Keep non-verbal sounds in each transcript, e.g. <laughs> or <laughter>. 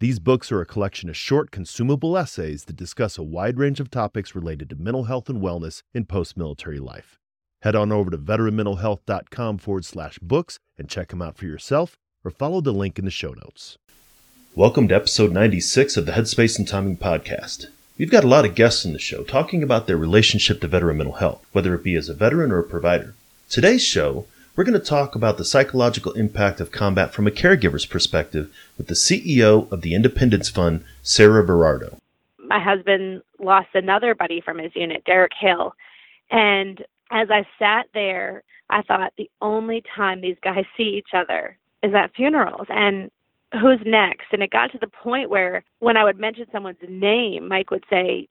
These books are a collection of short, consumable essays that discuss a wide range of topics related to mental health and wellness in post military life. Head on over to veteranmentalhealth.com forward slash books and check them out for yourself or follow the link in the show notes. Welcome to episode 96 of the Headspace and Timing podcast. We've got a lot of guests in the show talking about their relationship to veteran mental health, whether it be as a veteran or a provider. Today's show, we're going to talk about the psychological impact of combat from a caregiver's perspective with the CEO of the Independence Fund, Sarah Verardo. My husband lost another buddy from his unit, Derek Hill. And as I sat there, I thought the only time these guys see each other is at funerals. And who's next? And it got to the point where when I would mention someone's name, Mike would say,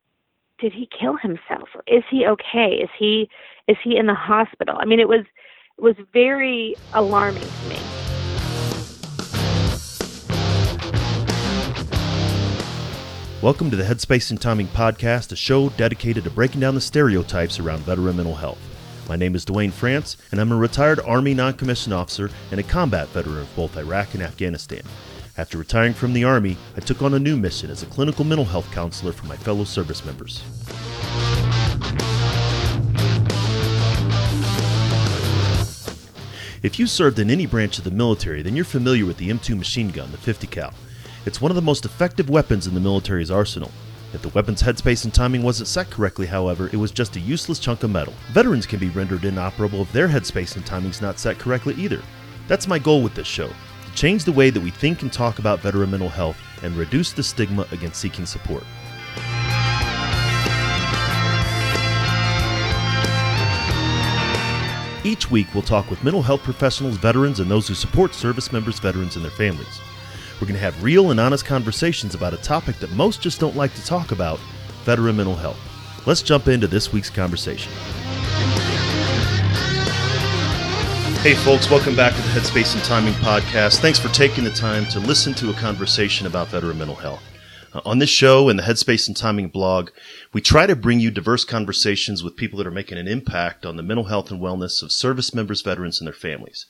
did he kill himself? Is he okay? Is he is he in the hospital? I mean, it was was very alarming to me. Welcome to the Headspace and Timing Podcast, a show dedicated to breaking down the stereotypes around veteran mental health. My name is Duane France, and I'm a retired Army non commissioned officer and a combat veteran of both Iraq and Afghanistan. After retiring from the Army, I took on a new mission as a clinical mental health counselor for my fellow service members. If you served in any branch of the military, then you're familiar with the M2 machine gun, the 50 cal. It's one of the most effective weapons in the military's arsenal. If the weapon's headspace and timing wasn't set correctly, however, it was just a useless chunk of metal. Veterans can be rendered inoperable if their headspace and timing's not set correctly either. That's my goal with this show to change the way that we think and talk about veteran mental health and reduce the stigma against seeking support. Each week, we'll talk with mental health professionals, veterans, and those who support service members, veterans, and their families. We're going to have real and honest conversations about a topic that most just don't like to talk about veteran mental health. Let's jump into this week's conversation. Hey, folks, welcome back to the Headspace and Timing podcast. Thanks for taking the time to listen to a conversation about veteran mental health. Uh, on this show and the Headspace and Timing blog, we try to bring you diverse conversations with people that are making an impact on the mental health and wellness of service members, veterans, and their families.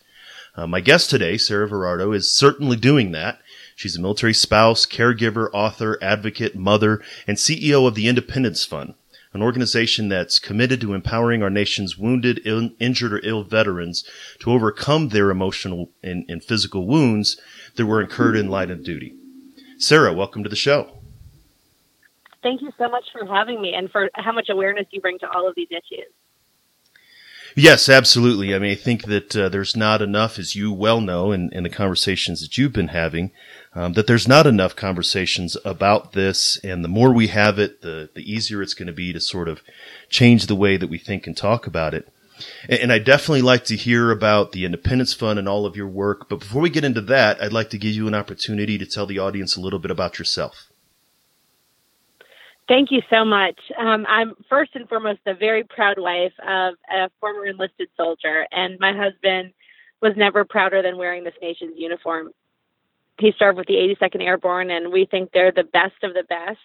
Uh, my guest today, Sarah Verardo, is certainly doing that. She's a military spouse, caregiver, author, advocate, mother, and CEO of the Independence Fund, an organization that's committed to empowering our nation's wounded, Ill, injured, or ill veterans to overcome their emotional and, and physical wounds that were incurred in line of duty. Sarah, welcome to the show. Thank you so much for having me and for how much awareness you bring to all of these issues. Yes, absolutely. I mean, I think that uh, there's not enough, as you well know, in, in the conversations that you've been having, um, that there's not enough conversations about this. And the more we have it, the, the easier it's going to be to sort of change the way that we think and talk about it. And, I definitely like to hear about the Independence Fund and all of your work. But before we get into that, I'd like to give you an opportunity to tell the audience a little bit about yourself. Thank you so much. Um, I'm first and foremost a very proud wife of a former enlisted soldier, and my husband was never prouder than wearing this nation's uniform. He served with the 82nd Airborne, and we think they're the best of the best.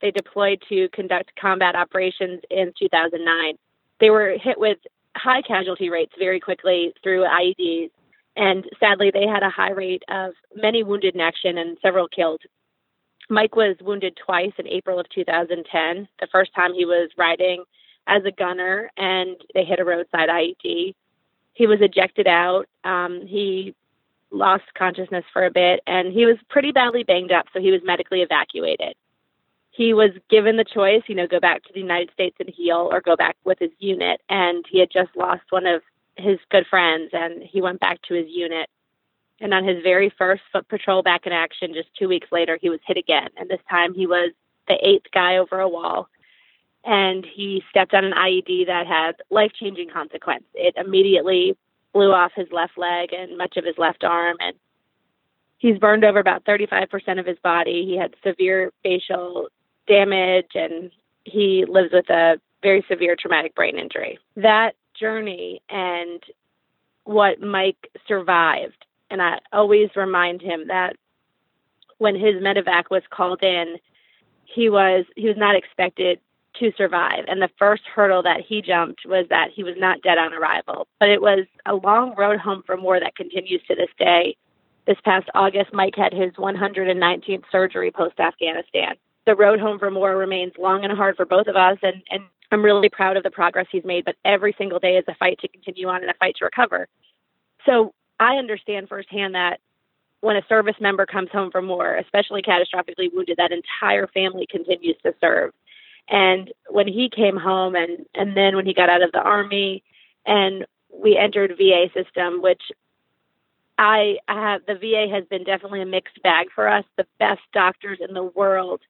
They deployed to conduct combat operations in 2009. They were hit with high casualty rates very quickly through IEDs, and sadly, they had a high rate of many wounded in action and several killed Mike was wounded twice in April of 2010. The first time he was riding as a gunner and they hit a roadside IED. He was ejected out. Um, he lost consciousness for a bit and he was pretty badly banged up, so he was medically evacuated. He was given the choice, you know, go back to the United States and heal or go back with his unit. And he had just lost one of his good friends and he went back to his unit and on his very first foot patrol back in action, just two weeks later, he was hit again. And this time he was the eighth guy over a wall. And he stepped on an IED that had life changing consequence. It immediately blew off his left leg and much of his left arm. And he's burned over about 35% of his body. He had severe facial damage and he lives with a very severe traumatic brain injury. That journey and what Mike survived, and I always remind him that when his medevac was called in, he was he was not expected to survive. And the first hurdle that he jumped was that he was not dead on arrival. But it was a long road home from war that continues to this day. This past August, Mike had his 119th surgery post Afghanistan. The road home from war remains long and hard for both of us, and, and I'm really proud of the progress he's made. But every single day is a fight to continue on and a fight to recover. So I understand firsthand that when a service member comes home from war, especially catastrophically wounded, that entire family continues to serve. And when he came home and, and then when he got out of the army and we entered VA system, which I, have, the VA has been definitely a mixed bag for us. The best doctors in the world.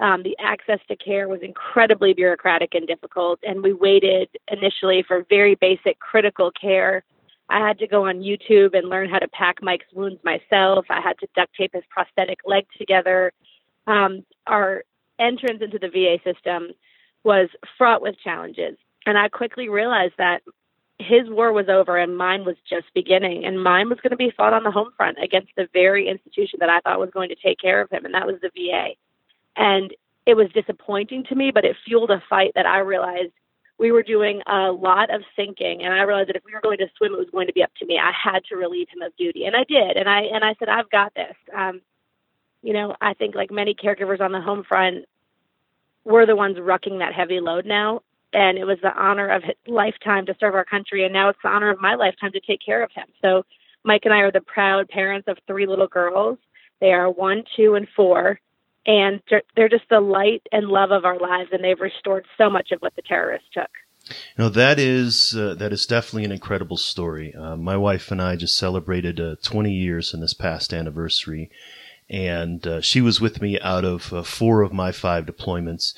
Um, the access to care was incredibly bureaucratic and difficult, and we waited initially for very basic critical care. I had to go on YouTube and learn how to pack Mike's wounds myself. I had to duct tape his prosthetic leg together. Um, our entrance into the VA system was fraught with challenges. And I quickly realized that his war was over and mine was just beginning. And mine was going to be fought on the home front against the very institution that I thought was going to take care of him, and that was the VA. And it was disappointing to me, but it fueled a fight that I realized we were doing a lot of sinking and I realized that if we were going to swim it was going to be up to me. I had to relieve him of duty. And I did. And I and I said, I've got this. Um, you know, I think like many caregivers on the home front, we're the ones rucking that heavy load now. And it was the honor of his lifetime to serve our country, and now it's the honor of my lifetime to take care of him. So, Mike and I are the proud parents of three little girls. They are one, two, and four, and they're just the light and love of our lives, and they've restored so much of what the terrorists took. You know that is uh, that is definitely an incredible story. Uh, my wife and I just celebrated uh, 20 years in this past anniversary, and uh, she was with me out of uh, four of my five deployments.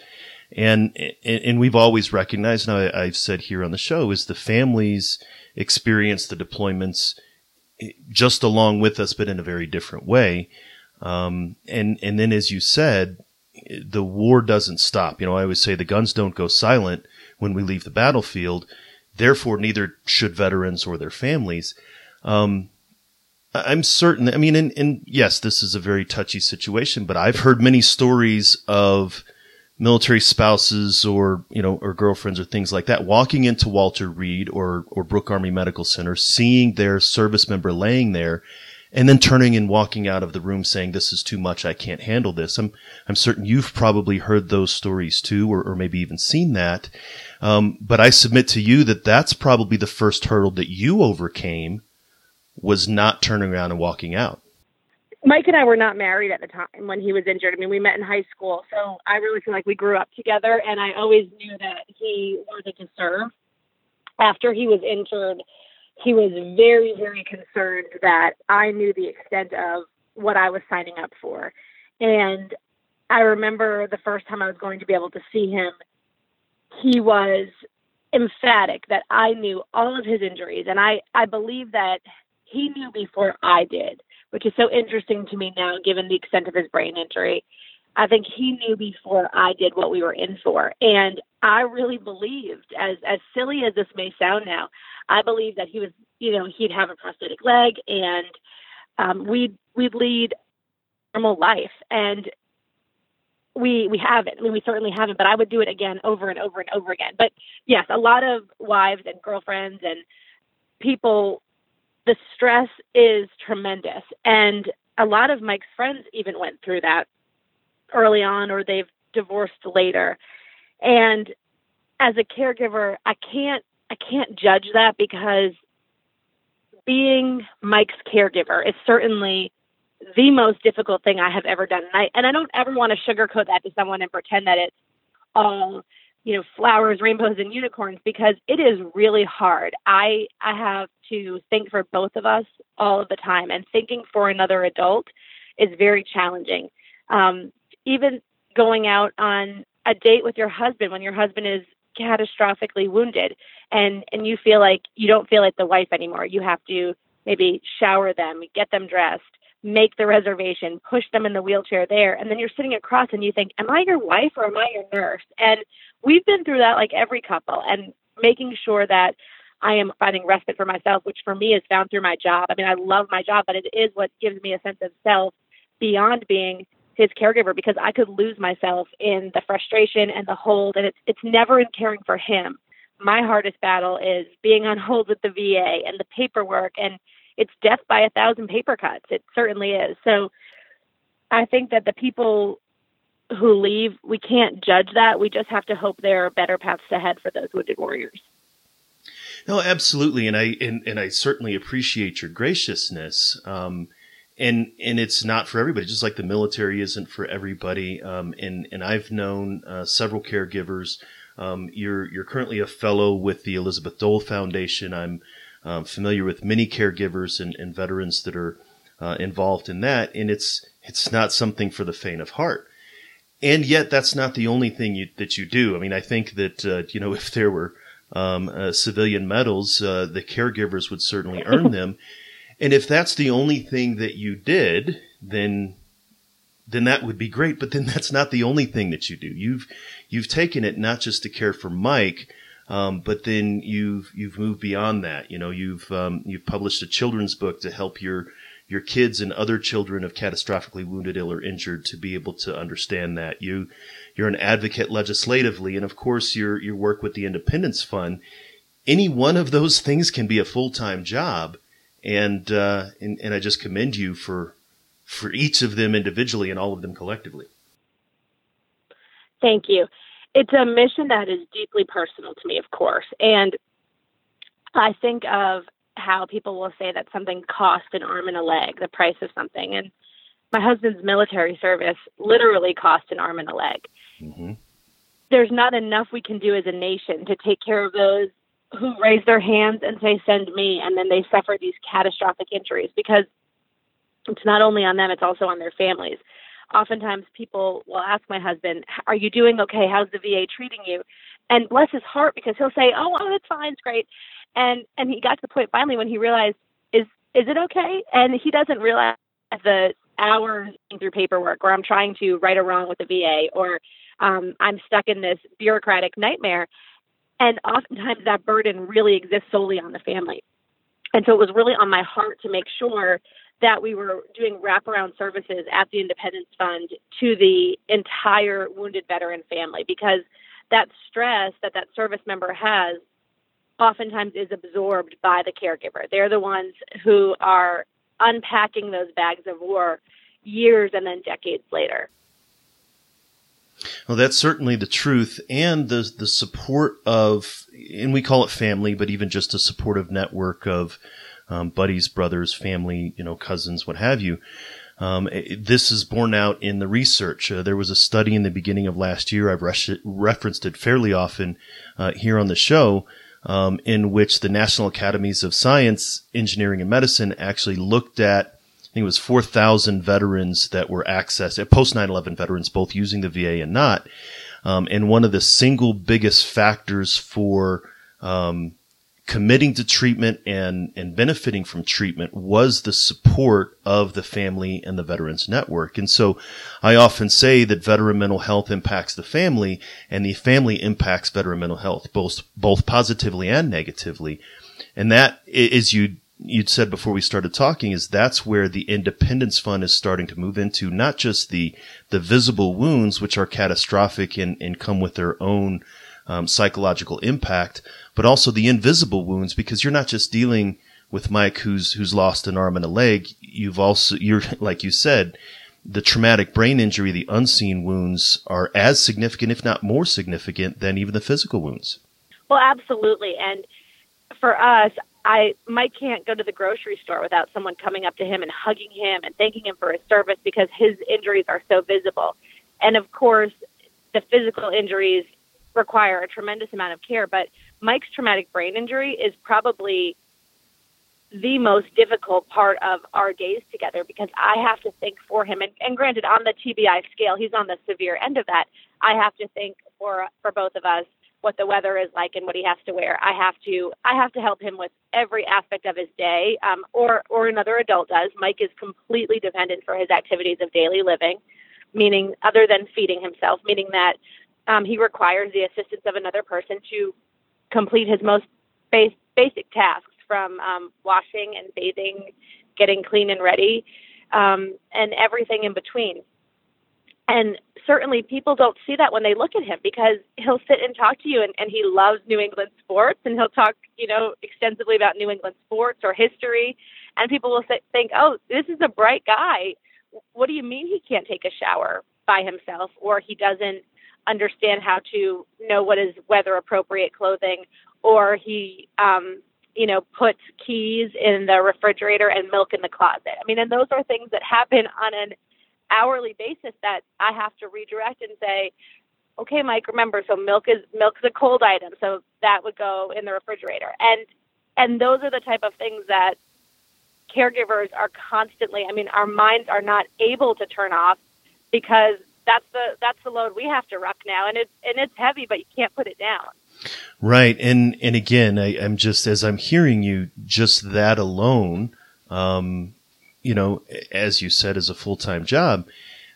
And, and we've always recognized, and I, I've said here on the show, is the families experience the deployments eh, just along with us, but in a very different way. Um, and, and then as you said, the war doesn't stop. You know, I always say the guns don't go silent when we leave the battlefield. Therefore, neither should veterans or their families. Um, I'm certain. I mean, and, and yes, this is a very touchy situation, but I've heard many stories of military spouses or you know or girlfriends or things like that walking into Walter Reed or or Brooke Army Medical Center, seeing their service member laying there, and then turning and walking out of the room saying, "This is too much. I can't handle this." I'm I'm certain you've probably heard those stories too, or, or maybe even seen that. Um, but I submit to you that that's probably the first hurdle that you overcame was not turning around and walking out. Mike and I were not married at the time when he was injured. I mean, we met in high school, so I really feel like we grew up together, and I always knew that he wanted to serve. After he was injured, he was very, very concerned that I knew the extent of what I was signing up for. And I remember the first time I was going to be able to see him, he was emphatic that I knew all of his injuries. And I, I believe that he knew before I did, which is so interesting to me now, given the extent of his brain injury. I think he knew before I did what we were in for. And I really believed, as as silly as this may sound now, I believed that he was, you know, he'd have a prosthetic leg and um, we'd we'd lead normal life. And we we haven't. I mean, we certainly haven't. But I would do it again, over and over and over again. But yes, a lot of wives and girlfriends and people the stress is tremendous. And a lot of Mike's friends even went through that early on or they've divorced later. And as a caregiver, I can't I can't judge that because being Mike's caregiver is certainly the most difficult thing I have ever done. And I and I don't ever want to sugarcoat that to someone and pretend that it's all you know flowers rainbows and unicorns because it is really hard i i have to think for both of us all of the time and thinking for another adult is very challenging um, even going out on a date with your husband when your husband is catastrophically wounded and and you feel like you don't feel like the wife anymore you have to maybe shower them get them dressed make the reservation, push them in the wheelchair there, and then you're sitting across and you think, Am I your wife or am I your nurse? And we've been through that like every couple and making sure that I am finding respite for myself, which for me is found through my job. I mean, I love my job, but it is what gives me a sense of self beyond being his caregiver because I could lose myself in the frustration and the hold and it's it's never in caring for him. My hardest battle is being on hold with the VA and the paperwork and it's death by a thousand paper cuts. It certainly is. So I think that the people who leave, we can't judge that. We just have to hope there are better paths ahead for those wounded warriors. No, absolutely, and I and, and I certainly appreciate your graciousness. Um, and and it's not for everybody. Just like the military isn't for everybody. Um, and and I've known uh, several caregivers. Um, you're you're currently a fellow with the Elizabeth Dole Foundation. I'm um, familiar with many caregivers and, and veterans that are uh, involved in that, and it's it's not something for the faint of heart. And yet, that's not the only thing you, that you do. I mean, I think that uh, you know <laughs> if there were um, uh, civilian medals, uh, the caregivers would certainly earn <laughs> them. And if that's the only thing that you did, then then that would be great. But then <laughs> that's not the only thing that you do. You've you've taken it not just to care for Mike, um, but then you've you've moved beyond that. You know, you've um, you've published a children's book to help your your kids and other children of catastrophically wounded, ill, or injured to be able to understand that. You you're an advocate legislatively, and of course your your work with the Independence Fund. Any one of those things can be a full time job, and, uh, and and I just commend you for for each of them individually and all of them collectively. Thank you it's a mission that is deeply personal to me, of course. And I think of how people will say that something cost an arm and a leg, the price of something. And my husband's military service literally cost an arm and a leg. Mm-hmm. There's not enough we can do as a nation to take care of those who raise their hands and say, send me, and then they suffer these catastrophic injuries because it's not only on them, it's also on their families oftentimes people will ask my husband, "Are you doing okay? How's the VA treating you?" And bless his heart, because he'll say, "Oh, it's fine, it's great," and and he got to the point finally when he realized, "Is is it okay?" And he doesn't realize the hours through paperwork, or I'm trying to right or wrong with the VA, or um, I'm stuck in this bureaucratic nightmare. And oftentimes that burden really exists solely on the family. And so it was really on my heart to make sure that we were doing wraparound services at the Independence Fund to the entire wounded veteran family because that stress that that service member has oftentimes is absorbed by the caregiver. They're the ones who are unpacking those bags of war years and then decades later. Well, that's certainly the truth, and the the support of, and we call it family, but even just a supportive network of um, buddies, brothers, family, you know, cousins, what have you. Um, it, this is borne out in the research. Uh, there was a study in the beginning of last year. I've referenced it fairly often uh, here on the show, um, in which the National Academies of Science, Engineering, and Medicine actually looked at. I think it was 4,000 veterans that were accessed, uh, post 9/11 veterans, both using the VA and not. Um, and one of the single biggest factors for um, committing to treatment and, and benefiting from treatment was the support of the family and the veterans network. And so I often say that veteran mental health impacts the family and the family impacts veteran mental health, both, both positively and negatively. And that is you, you'd said before we started talking is that's where the independence fund is starting to move into not just the, the visible wounds, which are catastrophic and, and come with their own um, psychological impact, but also the invisible wounds because you're not just dealing with Mike who's who's lost an arm and a leg. You've also you're <laughs> like you said, the traumatic brain injury, the unseen wounds are as significant, if not more significant, than even the physical wounds. Well, absolutely, and for us, I Mike can't go to the grocery store without someone coming up to him and hugging him and thanking him for his service because his injuries are so visible. And of course, the physical injuries require a tremendous amount of care. But Mike's traumatic brain injury is probably the most difficult part of our days together because I have to think for him. And, and granted, on the TBI scale, he's on the severe end of that. I have to think for for both of us what the weather is like and what he has to wear. I have to I have to help him with every aspect of his day, um, or or another adult does. Mike is completely dependent for his activities of daily living, meaning other than feeding himself, meaning that um, he requires the assistance of another person to complete his most base, basic tasks, from um, washing and bathing, getting clean and ready, um, and everything in between. And certainly people don't see that when they look at him because he'll sit and talk to you and, and he loves New England sports and he'll talk, you know, extensively about New England sports or history. And people will think, oh, this is a bright guy. What do you mean he can't take a shower by himself or he doesn't understand how to know what is weather appropriate clothing or he, um, you know, puts keys in the refrigerator and milk in the closet. I mean, and those are things that happen on an hourly basis that I have to redirect and say, okay, Mike, remember, so milk is milk is a cold item, so that would go in the refrigerator, and and those are the type of things that caregivers are constantly. I mean, our minds are not able to turn off because that's the that's the load we have to ruck now, and it's and it's heavy, but you can't put it down. Right, and and again, I, am just as I'm hearing you, just that alone. Um, you know, as you said, as a full time job.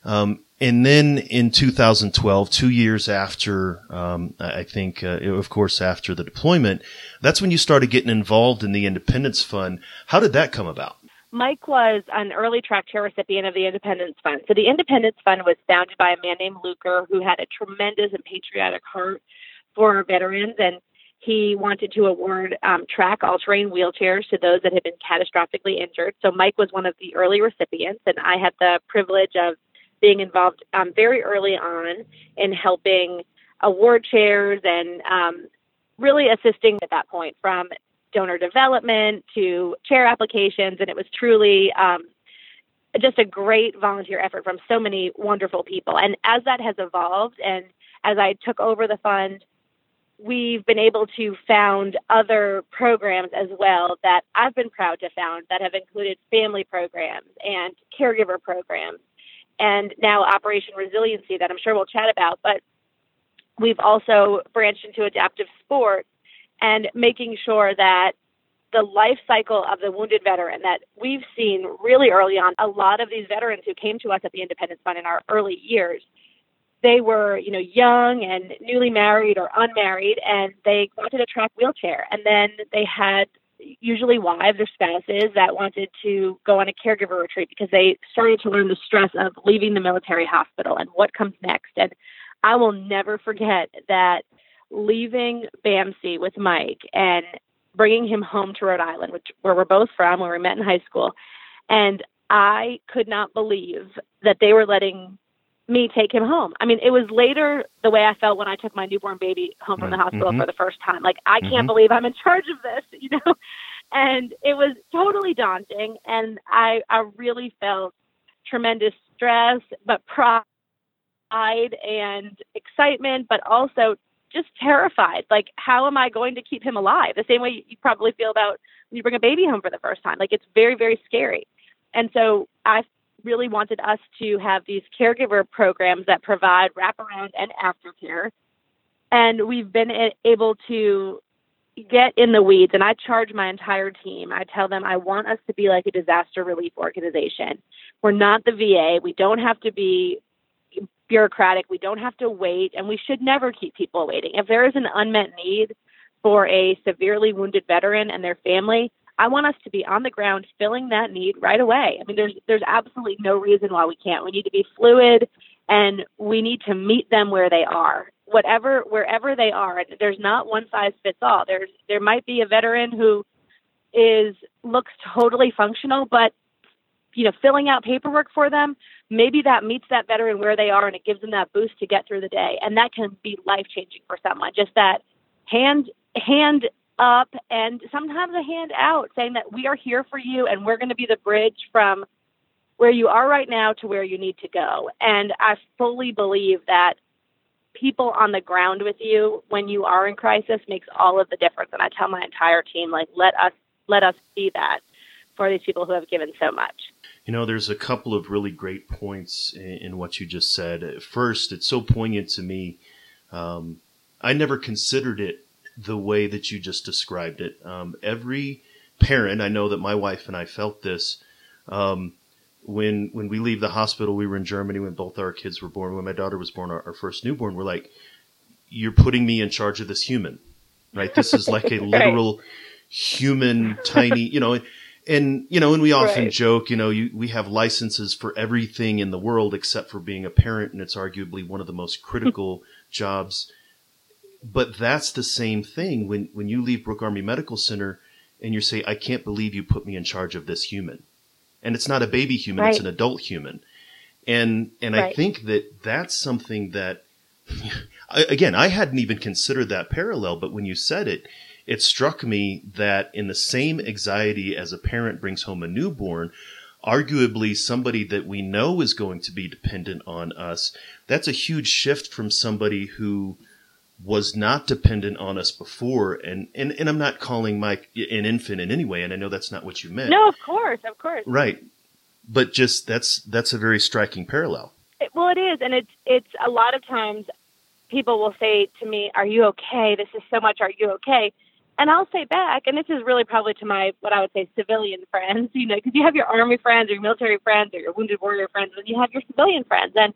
Um, and then in 2012, two years after, um, I think, uh, of course, after the deployment, that's when you started getting involved in the Independence Fund. How did that come about? Mike was an early track chair recipient of the Independence Fund. So the Independence Fund was founded by a man named Luker who had a tremendous and patriotic heart for veterans. And he wanted to award um, track all terrain wheelchairs to those that had been catastrophically injured. So Mike was one of the early recipients, and I had the privilege of being involved um, very early on in helping award chairs and um, really assisting at that point from donor development to chair applications. And it was truly um, just a great volunteer effort from so many wonderful people. And as that has evolved and as I took over the fund, we've been able to found other programs as well that I've been proud to found that have included family programs and caregiver programs and now Operation Resiliency that I'm sure we'll chat about. But we've also branched into adaptive sports and making sure that the life cycle of the wounded veteran that we've seen really early on, a lot of these veterans who came to us at the Independence Fund in our early years they were, you know, young and newly married or unmarried, and they wanted a track wheelchair. And then they had usually wives or spouses that wanted to go on a caregiver retreat because they started to learn the stress of leaving the military hospital and what comes next. And I will never forget that leaving BAMC with Mike and bringing him home to Rhode Island, which where we're both from, where we met in high school, and I could not believe that they were letting me take him home. I mean, it was later the way I felt when I took my newborn baby home from the hospital mm-hmm. for the first time. Like, I can't mm-hmm. believe I'm in charge of this, <laughs> you know? And it was totally daunting. And I, I really felt tremendous stress, but pride and excitement, but also just terrified. Like, how am I going to keep him alive? The same way you probably feel about when you bring a baby home for the first time. Like, it's very, very scary. And so I really wanted us to have these caregiver programs that provide wraparound and aftercare. And we've been able to get in the weeds. And I charge my entire team. I tell them I want us to be like a disaster relief organization. We're not the VA. We don't have to be bureaucratic. We don't have to wait. And we should never keep people waiting. If there is an unmet need for a severely wounded veteran and their family, I want us to be on the ground filling that need right away. I mean, there's there's absolutely no reason why we can't. We need to be fluid, and we need to meet them where they are, whatever wherever they are. There's not one size fits all. There's there might be a veteran who is looks totally functional, but you know, filling out paperwork for them, maybe that meets that veteran where they are, and it gives them that boost to get through the day, and that can be life changing for someone. Just that hand hand up and sometimes a hand out saying that we are here for you and we're going to be the bridge from where you are right now to where you need to go. And I fully believe that people on the ground with you when you are in crisis makes all of the difference. And I tell my entire team, like, let us let us be that for these people who have given so much. You know, there's a couple of really great points in, in what you just said. First, it's so poignant to me. Um, I never considered it the way that you just described it. Um, every parent, I know that my wife and I felt this. Um, when when we leave the hospital, we were in Germany when both our kids were born. When my daughter was born, our, our first newborn, we're like, "You're putting me in charge of this human, right? This is like a <laughs> literal right. human, tiny, you know." And you know, and we often right. joke, you know, you, we have licenses for everything in the world except for being a parent, and it's arguably one of the most critical <laughs> jobs. But that's the same thing when when you leave Brooke Army Medical Center and you say, "I can't believe you put me in charge of this human." and it's not a baby human; right. it's an adult human. And and right. I think that that's something that <laughs> again I hadn't even considered that parallel, but when you said it, it struck me that in the same anxiety as a parent brings home a newborn, arguably somebody that we know is going to be dependent on us, that's a huge shift from somebody who was not dependent on us before and, and and I'm not calling Mike an infant in any way and I know that's not what you meant. No, of course, of course. Right. But just that's that's a very striking parallel. It, well, it is and it's it's a lot of times people will say to me, "Are you okay? This is so much are you okay?" And I'll say back, and this is really probably to my what I would say civilian friends, <laughs> you know, because you have your army friends or your military friends or your wounded warrior friends, and you have your civilian friends. And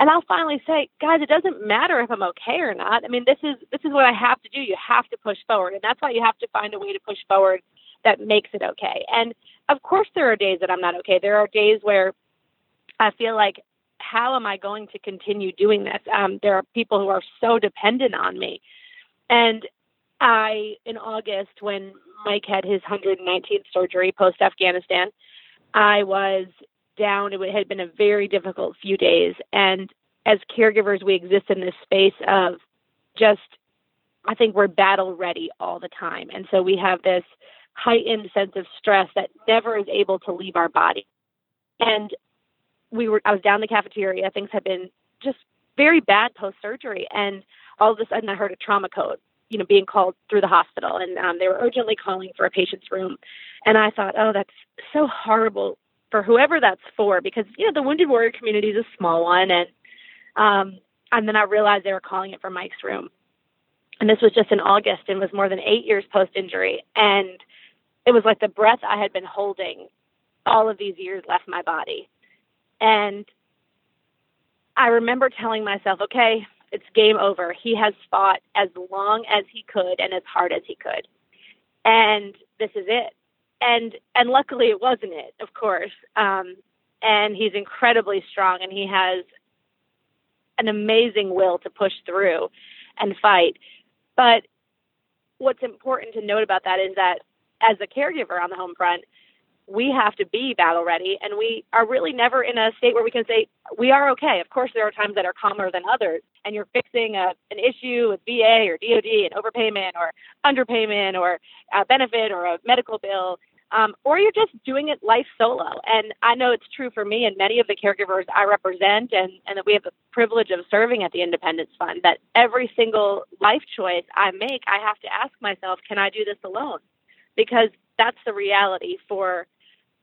and I'll finally say, guys, it doesn't matter if I'm okay or not. I mean, this is this is what I have to do. You have to push forward, and that's why you have to find a way to push forward that makes it okay. And of course, there are days that I'm not okay. There are days where I feel like, how am I going to continue doing this? Um, there are people who are so dependent on me, and I, in August, when Mike had his 119th surgery post Afghanistan, I was down. It had been a very difficult few days. And as caregivers, we exist in this space of just, I think we're battle ready all the time. And so we have this heightened sense of stress that never is able to leave our body. And we were, I was down the cafeteria. Things had been just very bad post surgery. And all of a sudden, I heard a trauma code, you know, being called through the hospital. And um, they were urgently calling for a patient's room. And I thought, oh, that's so horrible for whoever that's for, because you know the wounded warrior community is a small one, and um, and then I realized they were calling it for Mike's room, and this was just in August, and was more than eight years post injury, and it was like the breath I had been holding all of these years left my body, and I remember telling myself, okay, it's game over. He has fought as long as he could and as hard as he could. And this is it and and luckily it wasn't it, of course. Um, and he's incredibly strong, and he has an amazing will to push through and fight. But what's important to note about that is that as a caregiver on the home front, we have to be battle ready and we are really never in a state where we can say we are okay of course there are times that are calmer than others and you're fixing a, an issue with va or dod an overpayment or underpayment or a benefit or a medical bill um, or you're just doing it life solo. And I know it's true for me and many of the caregivers I represent, and, and that we have the privilege of serving at the Independence Fund, that every single life choice I make, I have to ask myself, can I do this alone? Because that's the reality for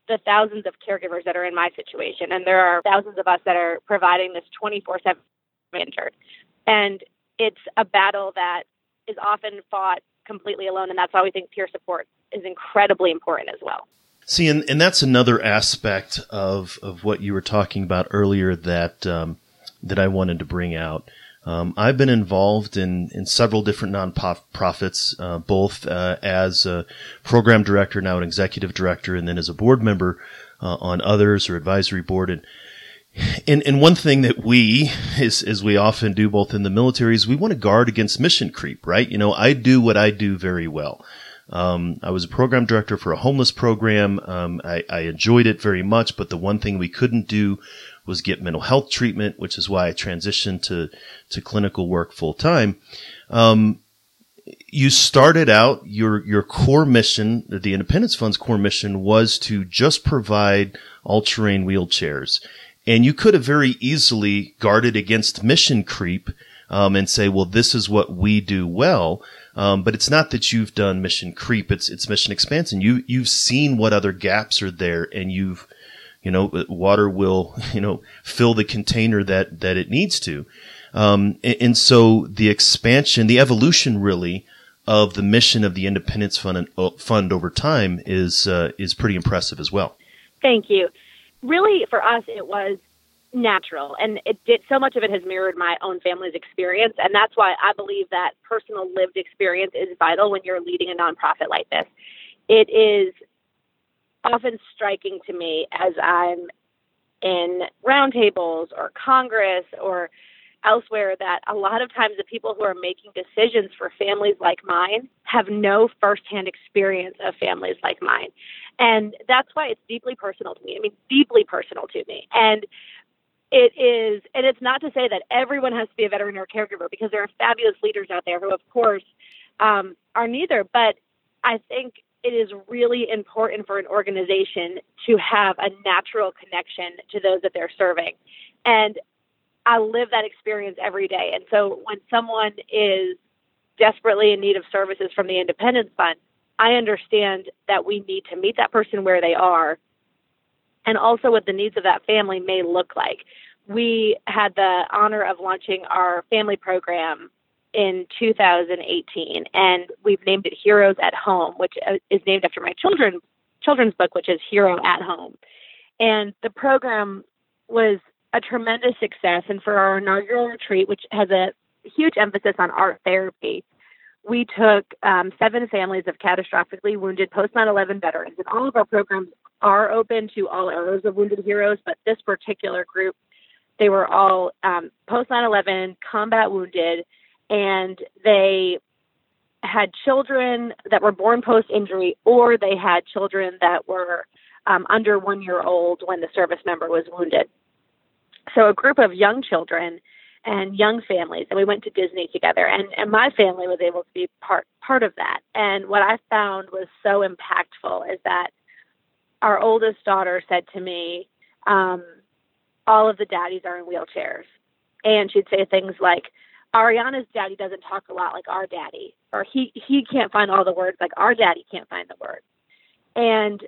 the thousands of caregivers that are in my situation. And there are thousands of us that are providing this 24 7 injured. And it's a battle that is often fought completely alone. And that's why we think peer support is incredibly important as well. See, and, and that's another aspect of, of what you were talking about earlier that um, that I wanted to bring out. Um, I've been involved in, in several different nonprofits, uh, both uh, as a program director, now an executive director, and then as a board member uh, on others or advisory board. And, and and one thing that we, as as we often do, both in the military, is we want to guard against mission creep, right? You know, I do what I do very well. Um, I was a program director for a homeless program. Um, I, I, enjoyed it very much, but the one thing we couldn't do was get mental health treatment, which is why I transitioned to to clinical work full time. Um, you started out your your core mission, the Independence Fund's core mission, was to just provide all terrain wheelchairs, and you could have very easily guarded against mission creep um, and say, well, this is what we do well. Um, but it's not that you've done mission creep; it's it's mission expansion. You you've seen what other gaps are there, and you've you know water will you know fill the container that that it needs to. Um, and, and, so the expansion, the evolution really of the mission of the Independence Fund, uh, fund over time is, uh, is pretty impressive as well. Thank you. Really, for us, it was natural and it did so much of it has mirrored my own family's experience and that's why i believe that personal lived experience is vital when you're leading a nonprofit like this it is often striking to me as i'm in roundtables or congress or elsewhere that a lot of times the people who are making decisions for families like mine have no firsthand experience of families like mine. And that's why it's deeply personal to me. I mean, deeply personal to me. And it is, and it's not to say that everyone has to be a veteran or a caregiver because there are fabulous leaders out there who, of course, um, are neither. But I think it is really important for an organization to have a natural connection to those that they're serving. And I live that experience every day. And so when someone is desperately in need of services from the Independence Fund, I understand that we need to meet that person where they are and also what the needs of that family may look like. We had the honor of launching our family program in 2018, and we've named it Heroes at Home, which uh, is named after my children children's book, which is Hero at Home. And the program was a tremendous success. And for our inaugural retreat, which has a huge emphasis on art therapy, we took um, seven families of catastrophically wounded post 9 11 veterans. And all of our programs are open to all eras of wounded heroes, but this particular group, they were all um, post 9 11 combat wounded, and they had children that were born post injury, or they had children that were um, under one year old when the service member was wounded. So, a group of young children and young families and we went to Disney together and, and my family was able to be part part of that. And what I found was so impactful is that our oldest daughter said to me, um, all of the daddies are in wheelchairs. And she'd say things like, Ariana's daddy doesn't talk a lot like our daddy, or he he can't find all the words like our daddy can't find the words. And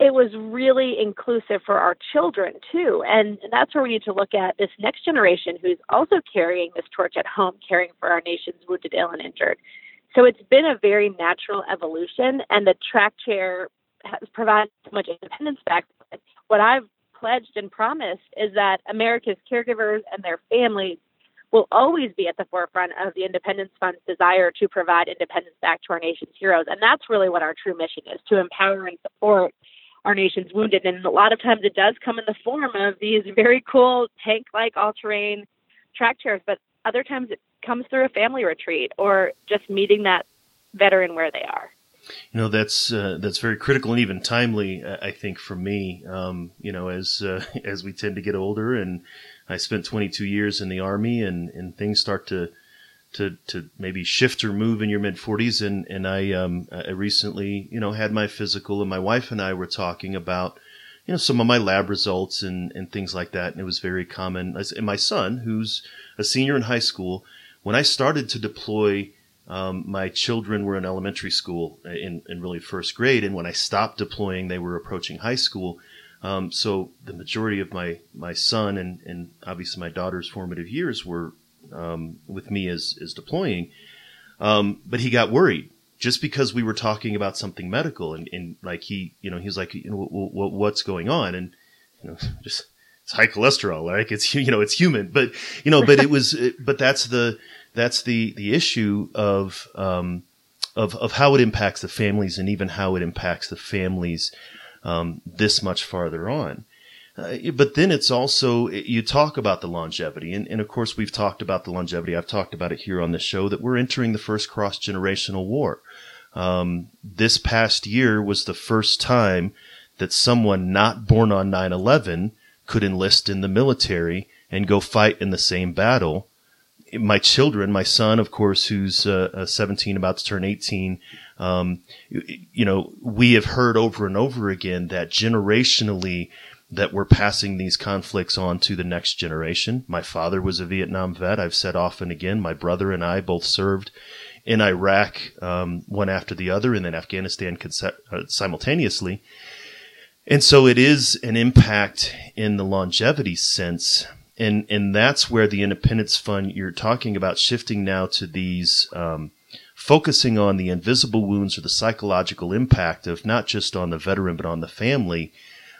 it was really inclusive for our children too. And that's where we need to look at this next generation who's also carrying this torch at home, caring for our nation's wounded, ill, and injured. So it's been a very natural evolution, and the track chair has provided so much independence back. What I've pledged and promised is that America's caregivers and their families will always be at the forefront of the Independence Fund's desire to provide independence back to our nation's heroes. And that's really what our true mission is to empower and support our nation's wounded. And a lot of times it does come in the form of these very cool tank like all terrain track chairs, but other times it comes through a family retreat or just meeting that veteran where they are. You know that's uh, that's very critical and even timely, I think, for me. Um, you know, as uh, <laughs> as we tend to get older, and I spent 22 years in the army, and and things start to to to maybe shift or move in your mid 40s and and I um I recently you know had my physical and my wife and I were talking about you know some of my lab results and and things like that and it was very common and my son who's a senior in high school when I started to deploy um, my children were in elementary school in, in really first grade and when I stopped deploying they were approaching high school. Um, so the majority of my my son and and obviously my daughter's formative years were um, with me as as deploying. Um, but he got worried just because we were talking about something medical, and, and like he, you know, he was like, you know, w- w- what's going on, and you know, <laughs> just it's high cholesterol, like it's you know, it's human, but you know, but it was, but that's the that's the the issue of um, of of how it impacts the families, and even how it impacts the families um, this much farther on. Uh, but then it's also, you talk about the longevity. And, and of course, we've talked about the longevity. I've talked about it here on the show that we're entering the first cross generational war. Um, this past year was the first time that someone not born on 9 11 could enlist in the military and go fight in the same battle. My children, my son, of course, who's uh, uh 17, about to turn 18, um, you know, we have heard over and over again that generationally that we're passing these conflicts on to the next generation. My father was a Vietnam vet. I've said often again, my brother and I both served in Iraq, um, one after the other, and then Afghanistan uh, simultaneously. And so it is an impact in the longevity sense and and that's where the Independence Fund you're talking about shifting now to these um, focusing on the invisible wounds or the psychological impact of not just on the veteran but on the family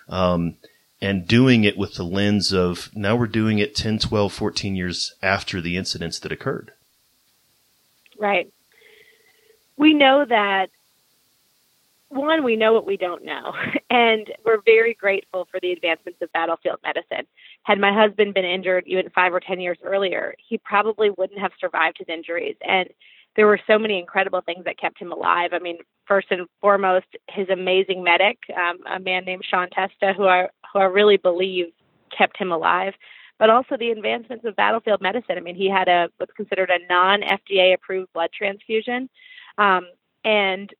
um, and doing it with the lens of now we're doing it 10 12 14 years after the incidents that occurred. Right. We know that one, we know what we don't know, <laughs> and we're very grateful for the advancements of battlefield medicine. Had my husband been injured even five or 10 years earlier, he probably wouldn't have survived his injuries. And there were so many incredible things that kept him alive. I mean, first and foremost, his amazing medic, um, a man named Sean Testa, who I, who I really believe kept him alive, but also the advancements of battlefield medicine. I mean, he had a what's considered a non FDA approved blood transfusion. Um, and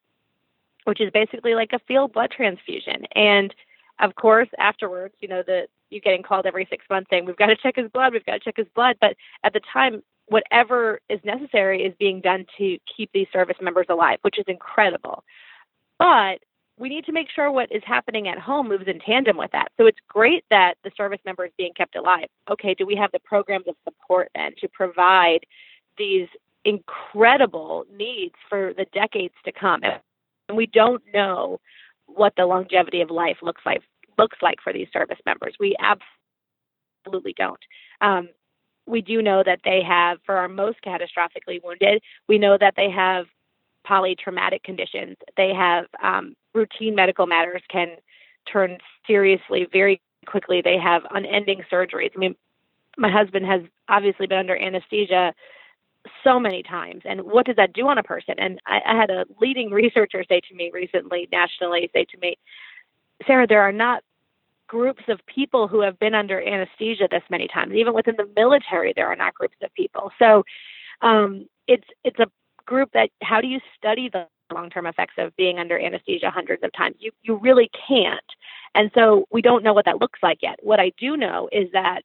which is basically like a field blood transfusion. And of course, afterwards, you know, the you getting called every six months saying we've got to check his blood, we've got to check his blood. But at the time, whatever is necessary is being done to keep these service members alive, which is incredible. But we need to make sure what is happening at home moves in tandem with that. So it's great that the service member is being kept alive. Okay, do we have the programs of support then to provide these incredible needs for the decades to come? And we don't know what the longevity of life looks like looks like for these service members. We absolutely don't. Um, we do know that they have, for our most catastrophically wounded, we know that they have polytraumatic conditions. They have um, routine medical matters can turn seriously very quickly. They have unending surgeries. I mean, my husband has obviously been under anesthesia so many times. And what does that do on a person? And I, I had a leading <laughs> researcher say to me recently, nationally, say to me, Sarah, there are not groups of people who have been under anesthesia this many times. Even within the military, there are not groups of people. So um, it's it's a group that how do you study the long-term effects of being under anesthesia hundreds of times? You you really can't. And so we don't know what that looks like yet. What I do know is that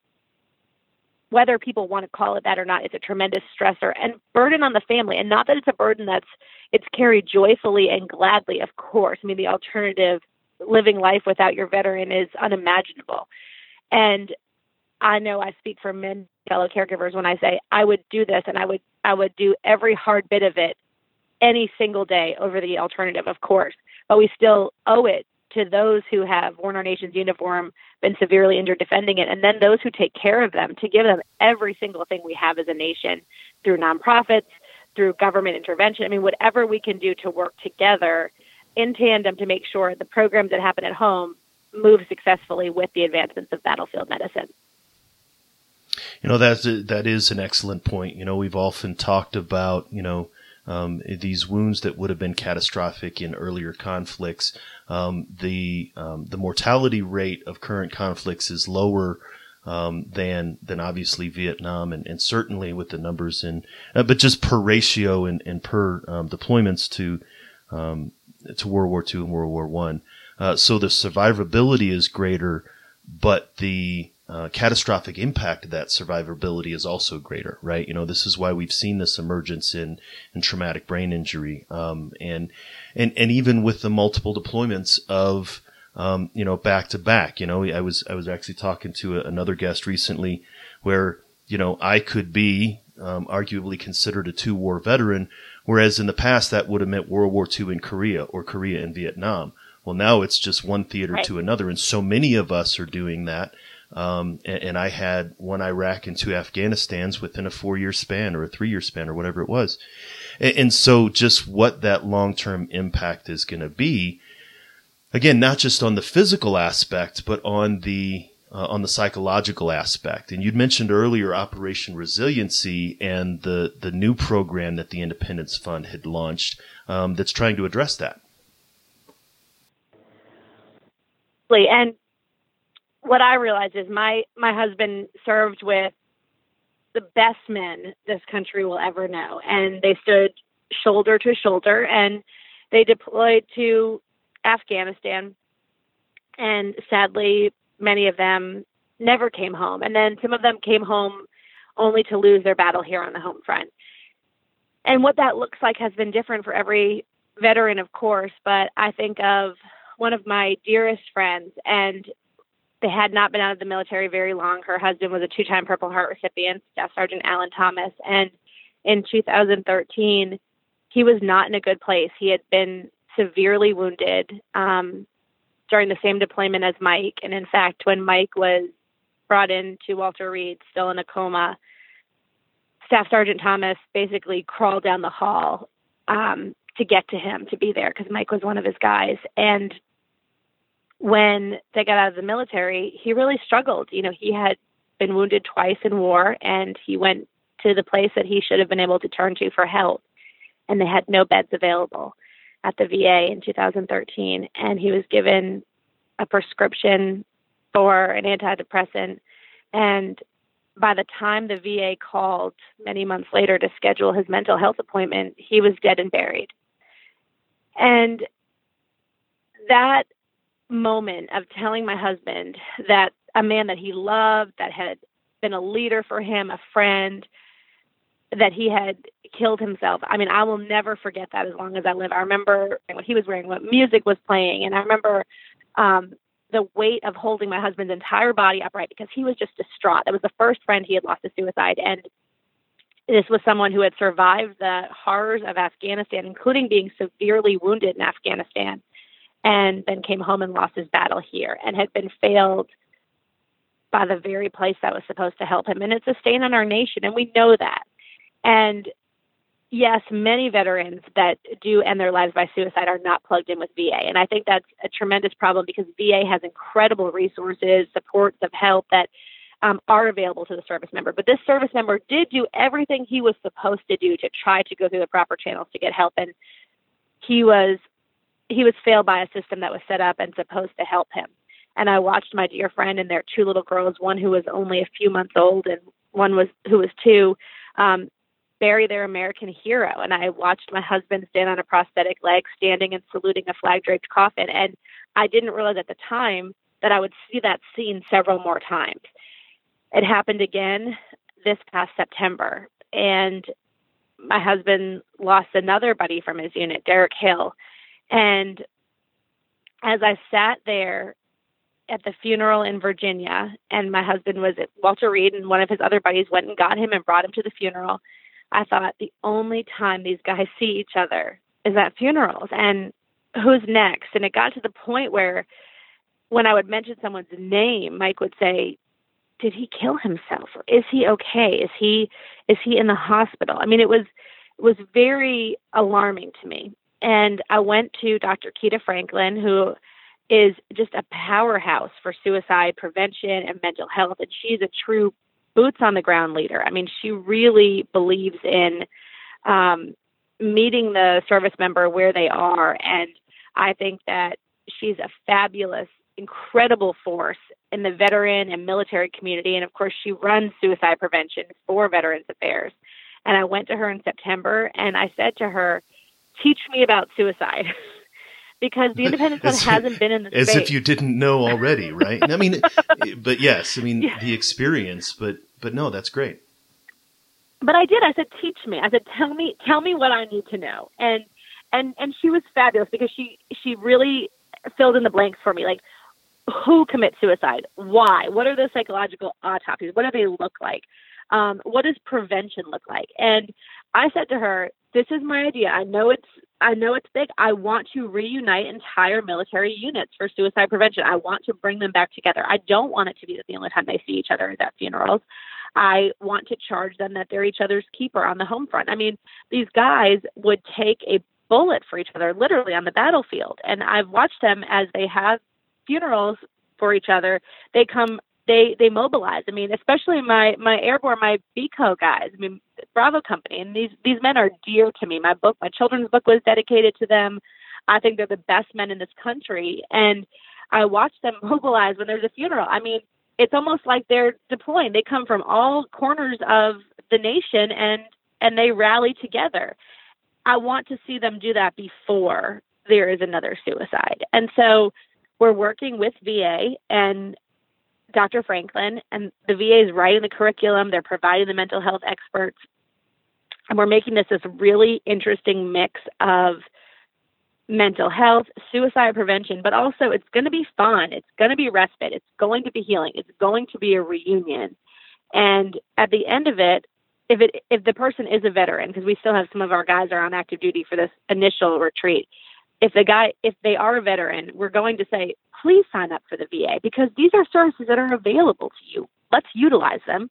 whether people want to call it that or not, it's a tremendous stressor and burden on the family. And not that it's a burden that's it's carried joyfully and gladly, of course. I mean, the alternative living life without your veteran is unimaginable. And I know I speak for many fellow caregivers when I say I would do this and I would I would do every hard bit of it any single day over the alternative, of course. But we still owe it to those who have worn our nation's uniform, been severely injured defending it, and then those who take care of them to give them every single thing we have as a nation through nonprofits, through government intervention. I mean, whatever we can do to work together in tandem to make sure the programs that happen at home move successfully with the advancements of battlefield medicine. You know, that's a, that is an excellent point. You know, we've often talked about, you know, um, these wounds that would have been catastrophic in earlier conflicts. Um, the um, the mortality rate of current conflicts is lower um, than than obviously Vietnam, and, and certainly with the numbers in, uh, but just per ratio and, and per um, deployments to um, to World War II and World War One. Uh, so the survivability is greater, but the uh, catastrophic impact of that survivability is also greater, right? You know, this is why we've seen this emergence in, in traumatic brain injury, um, and, and, and even with the multiple deployments of, um, you know, back to back, you know, I was, I was actually talking to a, another guest recently where, you know, I could be, um, arguably considered a two war veteran, whereas in the past that would have meant World War II in Korea or Korea and Vietnam. Well, now it's just one theater right. to another. And so many of us are doing that um, and, and, I had one Iraq and two Afghanistans within a four year span or a three year span or whatever it was. And, and so just what that long term impact is going to be, again, not just on the physical aspect, but on the uh, on the psychological aspect. And you'd mentioned earlier Operation Resiliency and the, the new program that the Independence Fund had launched um, that's trying to address that. And what I realized is my my husband served with the best men this country will ever know, and they stood shoulder to shoulder, and they deployed to Afghanistan, and sadly, many of them never came home, and then some of them came home only to lose their battle here on the home front. And what that looks like has been different for every veteran, of course, but I think of one of my dearest friends, and they had not been out of the military very long. Her husband was a two time Purple Heart recipient, Staff Sergeant Alan Thomas. And in 2013, he was not in a good place. He had been severely wounded um, during the same deployment as Mike. And in fact, when Mike was brought in to Walter Reed, still in a coma, Staff Sergeant Thomas basically crawled down the hall um, to get to him to be there because Mike was one of his guys. And when they got out of the military, he really struggled. You know, he had been wounded twice in war and he went to the place that he should have been able to turn to for help. And they had no beds available at the VA in 2013. And he was given a prescription for an antidepressant. And by the time the VA called many months later to schedule his mental health appointment, he was dead and buried. And that moment of telling my husband that a man that he loved, that had been a leader for him, a friend, that he had killed himself. I mean, I will never forget that as long as I live. I remember what he was wearing, what music was playing, and I remember um, the weight of holding my husband's entire body upright because he was just distraught. That was the first friend he had lost to suicide, and this was someone who had survived the horrors of Afghanistan, including being severely wounded in Afghanistan, and then came home and lost his battle here, and had been failed by the very place that was supposed to help him. And it's a stain on our nation, and we know that. And yes, many veterans that do end their lives by suicide are not plugged in with VA. And I think that's a tremendous problem because VA has incredible resources, supports of help that um, are available to the service member. But this service member did do everything he was supposed to do to try to go through the proper channels to get help. And he was he was failed by a system that was set up and supposed to help him. And I watched my dear friend and their two little girls, one who was only a few months old and one was who was two, um, bury their American hero. And I watched my husband stand on a prosthetic leg, standing and saluting a flag draped coffin. And I didn't realize at the time that I would see that scene several more times. It happened again this past September. And my husband lost another buddy from his unit, Derek Hill. And as I sat there at the funeral in Virginia, and my husband was at Walter Reed, and one of his other buddies went and got him and brought him to the funeral. I thought the only time these guys see each other is at funerals and who's next? And it got to the point where when I would mention someone's name, Mike would say, Did he kill himself? Or is he okay? Is he is he in the hospital? I mean it was it was very alarming to me. And I went to Dr. Keita Franklin, who is just a powerhouse for suicide prevention and mental health. And she's a true boots on the ground leader. I mean, she really believes in um, meeting the service member where they are. And I think that she's a fabulous, incredible force in the veteran and military community. And of course, she runs suicide prevention for Veterans Affairs. And I went to her in September and I said to her, Teach me about suicide. <laughs> because the independent Fund hasn't been in the as space. if you didn't know already, right? I mean, <laughs> but yes, I mean yeah. the experience, but but no, that's great. But I did. I said, teach me. I said, tell me, tell me what I need to know. And and and she was fabulous because she she really filled in the blanks for me. Like, who commits suicide? Why? What are the psychological autopsies? What do they look like? Um, what does prevention look like? And I said to her, "This is my idea. I know it's I know it's big. I want to reunite entire military units for suicide prevention. I want to bring them back together. I don't want it to be that the only time they see each other is at funerals. I want to charge them that they're each other's keeper on the home front. I mean, these guys would take a bullet for each other literally on the battlefield. And I've watched them as they have funerals for each other. They come they they mobilize. I mean, especially my my airborne, my BCO guys. I mean, Bravo Company, and these these men are dear to me. My book, my children's book, was dedicated to them. I think they're the best men in this country, and I watch them <laughs> mobilize when there's a funeral. I mean, it's almost like they're deploying. They come from all corners of the nation, and and they rally together. I want to see them do that before there is another suicide, and so we're working with VA and Dr. Franklin, and the VA is writing the curriculum. They're providing the mental health experts. And we're making this this really interesting mix of mental health, suicide prevention, but also it's going to be fun. It's going to be respite. It's going to be healing. It's going to be a reunion. And at the end of it, if it if the person is a veteran, because we still have some of our guys are on active duty for this initial retreat. If the guy if they are a veteran, we're going to say, please sign up for the VA because these are services that are available to you. Let's utilize them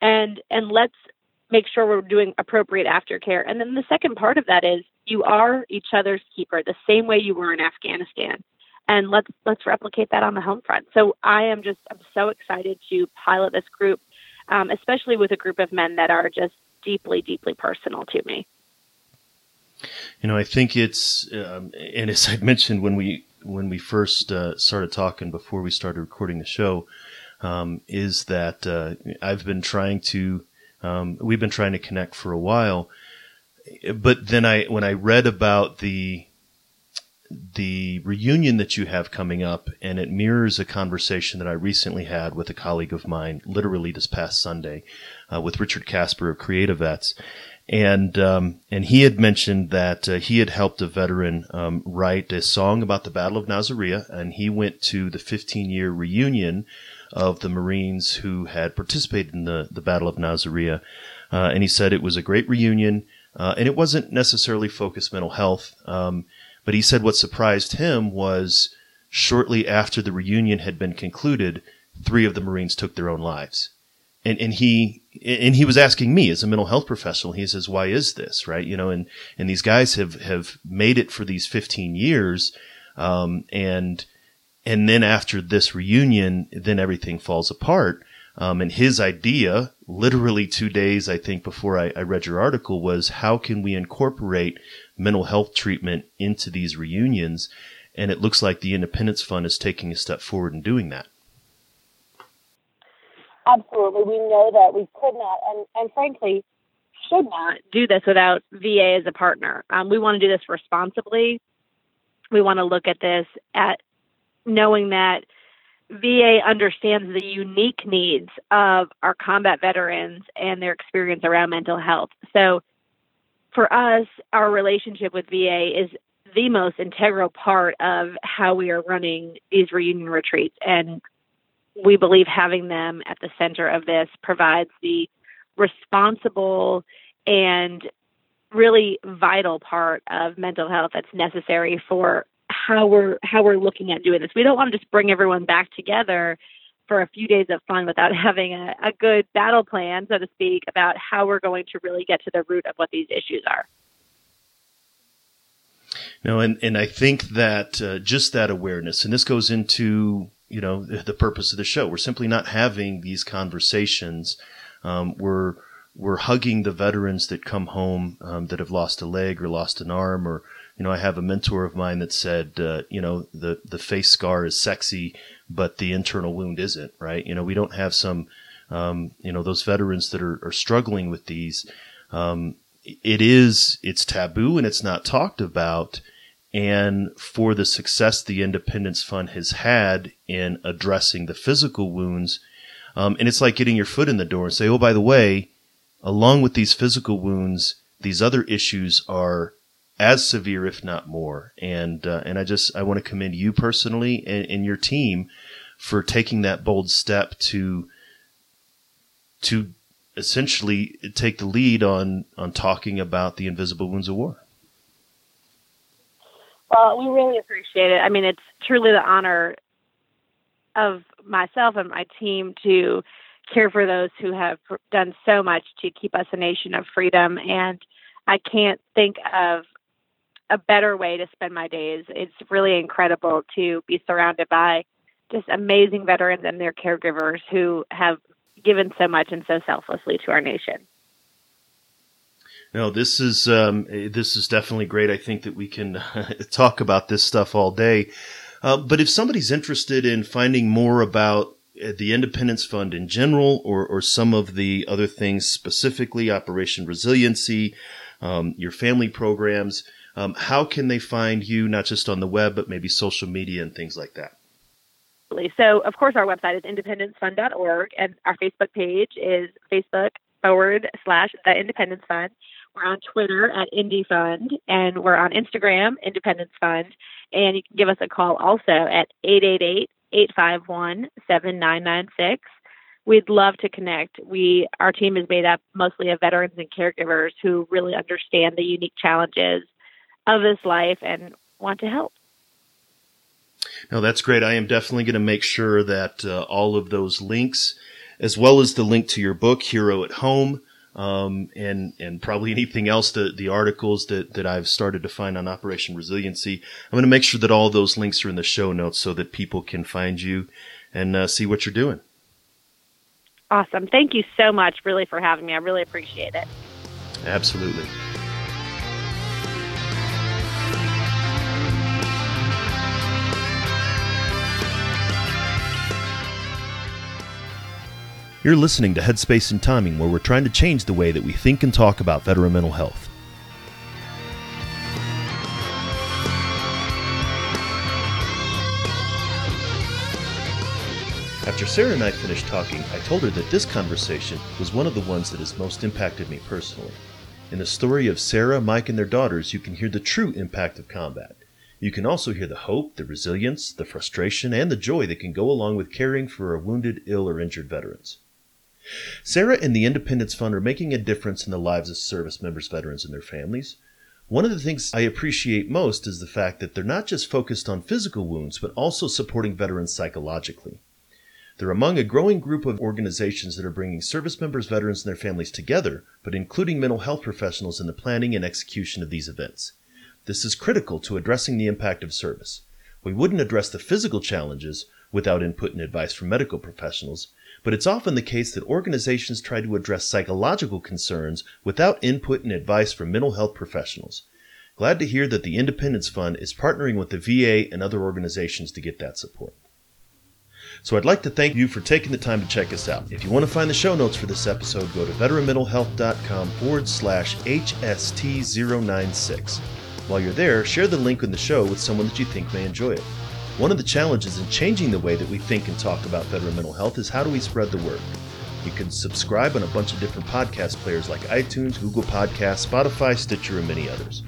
and and let's make sure we're doing appropriate aftercare. And then the second part of that is you are each other's keeper, the same way you were in Afghanistan. And let's let's replicate that on the home front. So I am just I'm so excited to pilot this group, um, especially with a group of men that are just deeply, deeply personal to me. You know, I think it's, um, and as I mentioned when we when we first uh, started talking before we started recording the show, um, is that uh, I've been trying to um, we've been trying to connect for a while, but then I when I read about the the reunion that you have coming up, and it mirrors a conversation that I recently had with a colleague of mine, literally this past Sunday, uh, with Richard Casper of Creative Vets, and um, and he had mentioned that uh, he had helped a veteran um, write a song about the Battle of Nasiriyah, and he went to the 15 year reunion of the Marines who had participated in the, the Battle of Nasiriyah. Uh, and he said it was a great reunion, uh, and it wasn't necessarily focused mental health. Um, but he said what surprised him was shortly after the reunion had been concluded, three of the Marines took their own lives. And, and he, and he was asking me as a mental health professional, he says, why is this? Right. You know, and, and these guys have, have made it for these 15 years. Um, and, and then after this reunion, then everything falls apart. Um, and his idea, literally two days, I think, before I, I, read your article, was how can we incorporate mental health treatment into these reunions? And it looks like the Independence Fund is taking a step forward in doing that. Absolutely. We know that we could not, and, and frankly, should not do this without VA as a partner. Um, we want to do this responsibly. We want to look at this at knowing that VA understands the unique needs of our combat veterans and their experience around mental health. So, for us, our relationship with VA is the most integral part of how we are running these reunion retreats. And we believe having them at the center of this provides the responsible and really vital part of mental health that's necessary for how we're how we're looking at doing this. We don't want to just bring everyone back together for a few days of fun without <laughs> having a, a good battle plan, so to speak, about how we're going to really get to the root of what these issues are. No, and, and I think that uh, just that awareness, and this goes into you know the purpose of the show. We're simply not having these conversations. Um, we're we're hugging the veterans that come home um, that have lost a leg or lost an arm or you know, I have a mentor of mine that said, uh, you know, the, the face scar is sexy, but the internal wound isn't, right? You know, we don't have some, um, you know, those veterans that are, are struggling with these. Um, it is, it's taboo and it's not talked about. And for the success the Independence Fund has had in addressing the physical wounds, um, and it's like getting your foot in the door and say, oh, by the way, along with these physical wounds, these other issues are as severe, if not more. And uh, and I just I want to commend you personally and, and, your team for taking that bold step to to essentially take the lead on on talking about the invisible wounds of war. Well, we really appreciate it. I mean, it's truly the honor of myself and my team to care for those who have done so much to keep us a nation of freedom and I can't think of a better way to spend my days. It's really incredible to be surrounded by just amazing veterans and their caregivers who have given so much and so selflessly to our nation. No, this is um, this is definitely great. I think that we can <laughs> talk about this stuff all day. Uh, but if somebody's interested in finding more about uh, the Independence Fund in general, or or some of the other things specifically, Operation Resiliency, um, your family programs, um, how can they find you, not just on the web, but maybe social media and things like that? So, of course, our website is independencefund.org, and our Facebook page is Facebook forward slash the Independence Fund. We're on Twitter at Indie Fund, and we're on Instagram, Independence Fund. And you can give us a call also at 888 851 7996. We'd love to connect. We our team is made up mostly of veterans and caregivers who really understand the unique challenges of this life and want to help. No, that's great. I am definitely going to make sure that uh, all of those links, as well as the link to your book, Hero at Home, um, and and probably anything else the the articles that that I've started to find on Operation Resiliency. I'm going to make sure that all those links are in the show notes so that people can find you and uh, see what you're doing. Awesome. Thank you so much, really, for having me. I really appreciate it. Absolutely. You're listening to Headspace and Timing, where we're trying to change the way that we think and talk about veteran mental health. After Sarah and I finished talking, I told her that this conversation was one of the ones that has most impacted me personally. In the story of Sarah, Mike, and their daughters, you can hear the true impact of combat. You can also hear the hope, the resilience, the frustration, and the joy that can go along with caring for wounded, ill, or injured veterans. Sarah and the Independence Fund are making a difference in the lives of service members, veterans, and their families. One of the things I appreciate most is the fact that they're not just focused on physical wounds, but also supporting veterans psychologically. They're among a growing group of organizations that are bringing service members, veterans, and their families together, but including mental health professionals in the planning and execution of these events. This is critical to addressing the impact of service. We wouldn't address the physical challenges without input and advice from medical professionals, but it's often the case that organizations try to address psychological concerns without input and advice from mental health professionals. Glad to hear that the Independence Fund is partnering with the VA and other organizations to get that support. So I'd like to thank you for taking the time to check us out. If you want to find the show notes for this episode, go to veteranmentalhealth.com forward slash HST096. While you're there, share the link in the show with someone that you think may enjoy it. One of the challenges in changing the way that we think and talk about veteran mental health is how do we spread the word? You can subscribe on a bunch of different podcast players like iTunes, Google Podcasts, Spotify, Stitcher, and many others.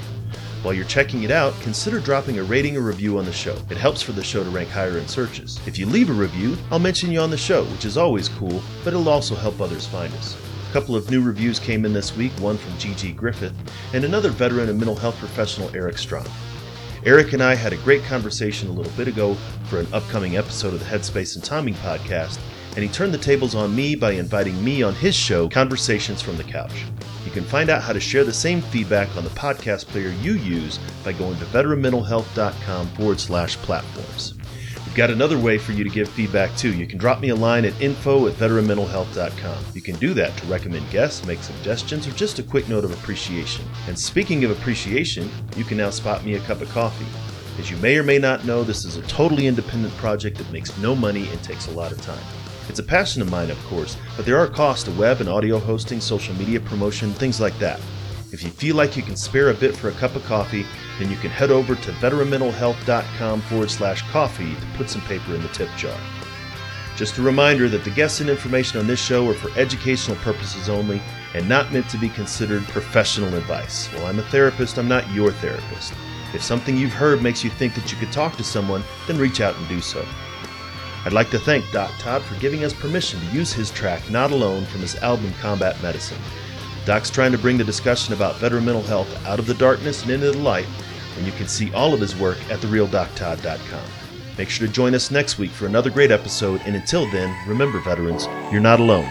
While you're checking it out, consider dropping a rating or review on the show. It helps for the show to rank higher in searches. If you leave a review, I'll mention you on the show, which is always cool, but it'll also help others find us. A couple of new reviews came in this week, one from Gigi Griffith, and another veteran and mental health professional, Eric Strong. Eric and I had a great conversation a little bit ago for an upcoming episode of the Headspace and Timing podcast, and he turned the tables on me by inviting me on his show, Conversations from the Couch. You can find out how to share the same feedback on the podcast player you use by going to veteranmentalhealth.com forward slash platforms. We've got another way for you to give feedback too. You can drop me a line at info at veteranmentalhealth.com. You can do that to recommend guests, make suggestions, or just a quick note of appreciation. And speaking of appreciation, you can now spot me a cup of coffee. As you may or may not know, this is a totally independent project that makes no money and takes a lot of time. It's a passion of mine, of course, but there are costs to web and audio hosting, social media promotion, things like that. If you feel like you can spare a bit for a cup of coffee, then you can head over to veteranmentalhealth.com forward slash coffee to put some paper in the tip jar. Just a reminder that the guests and information on this show are for educational purposes only and not meant to be considered professional advice. While I'm a therapist, I'm not your therapist. If something you've heard makes you think that you could talk to someone, then reach out and do so. I'd like to thank Doc Todd for giving us permission to use his track Not Alone from his album Combat Medicine. Doc's trying to bring the discussion about veteran mental health out of the darkness and into the light, and you can see all of his work at therealdoctodd.com. Make sure to join us next week for another great episode, and until then, remember, veterans, you're not alone.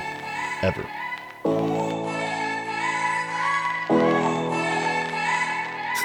Ever.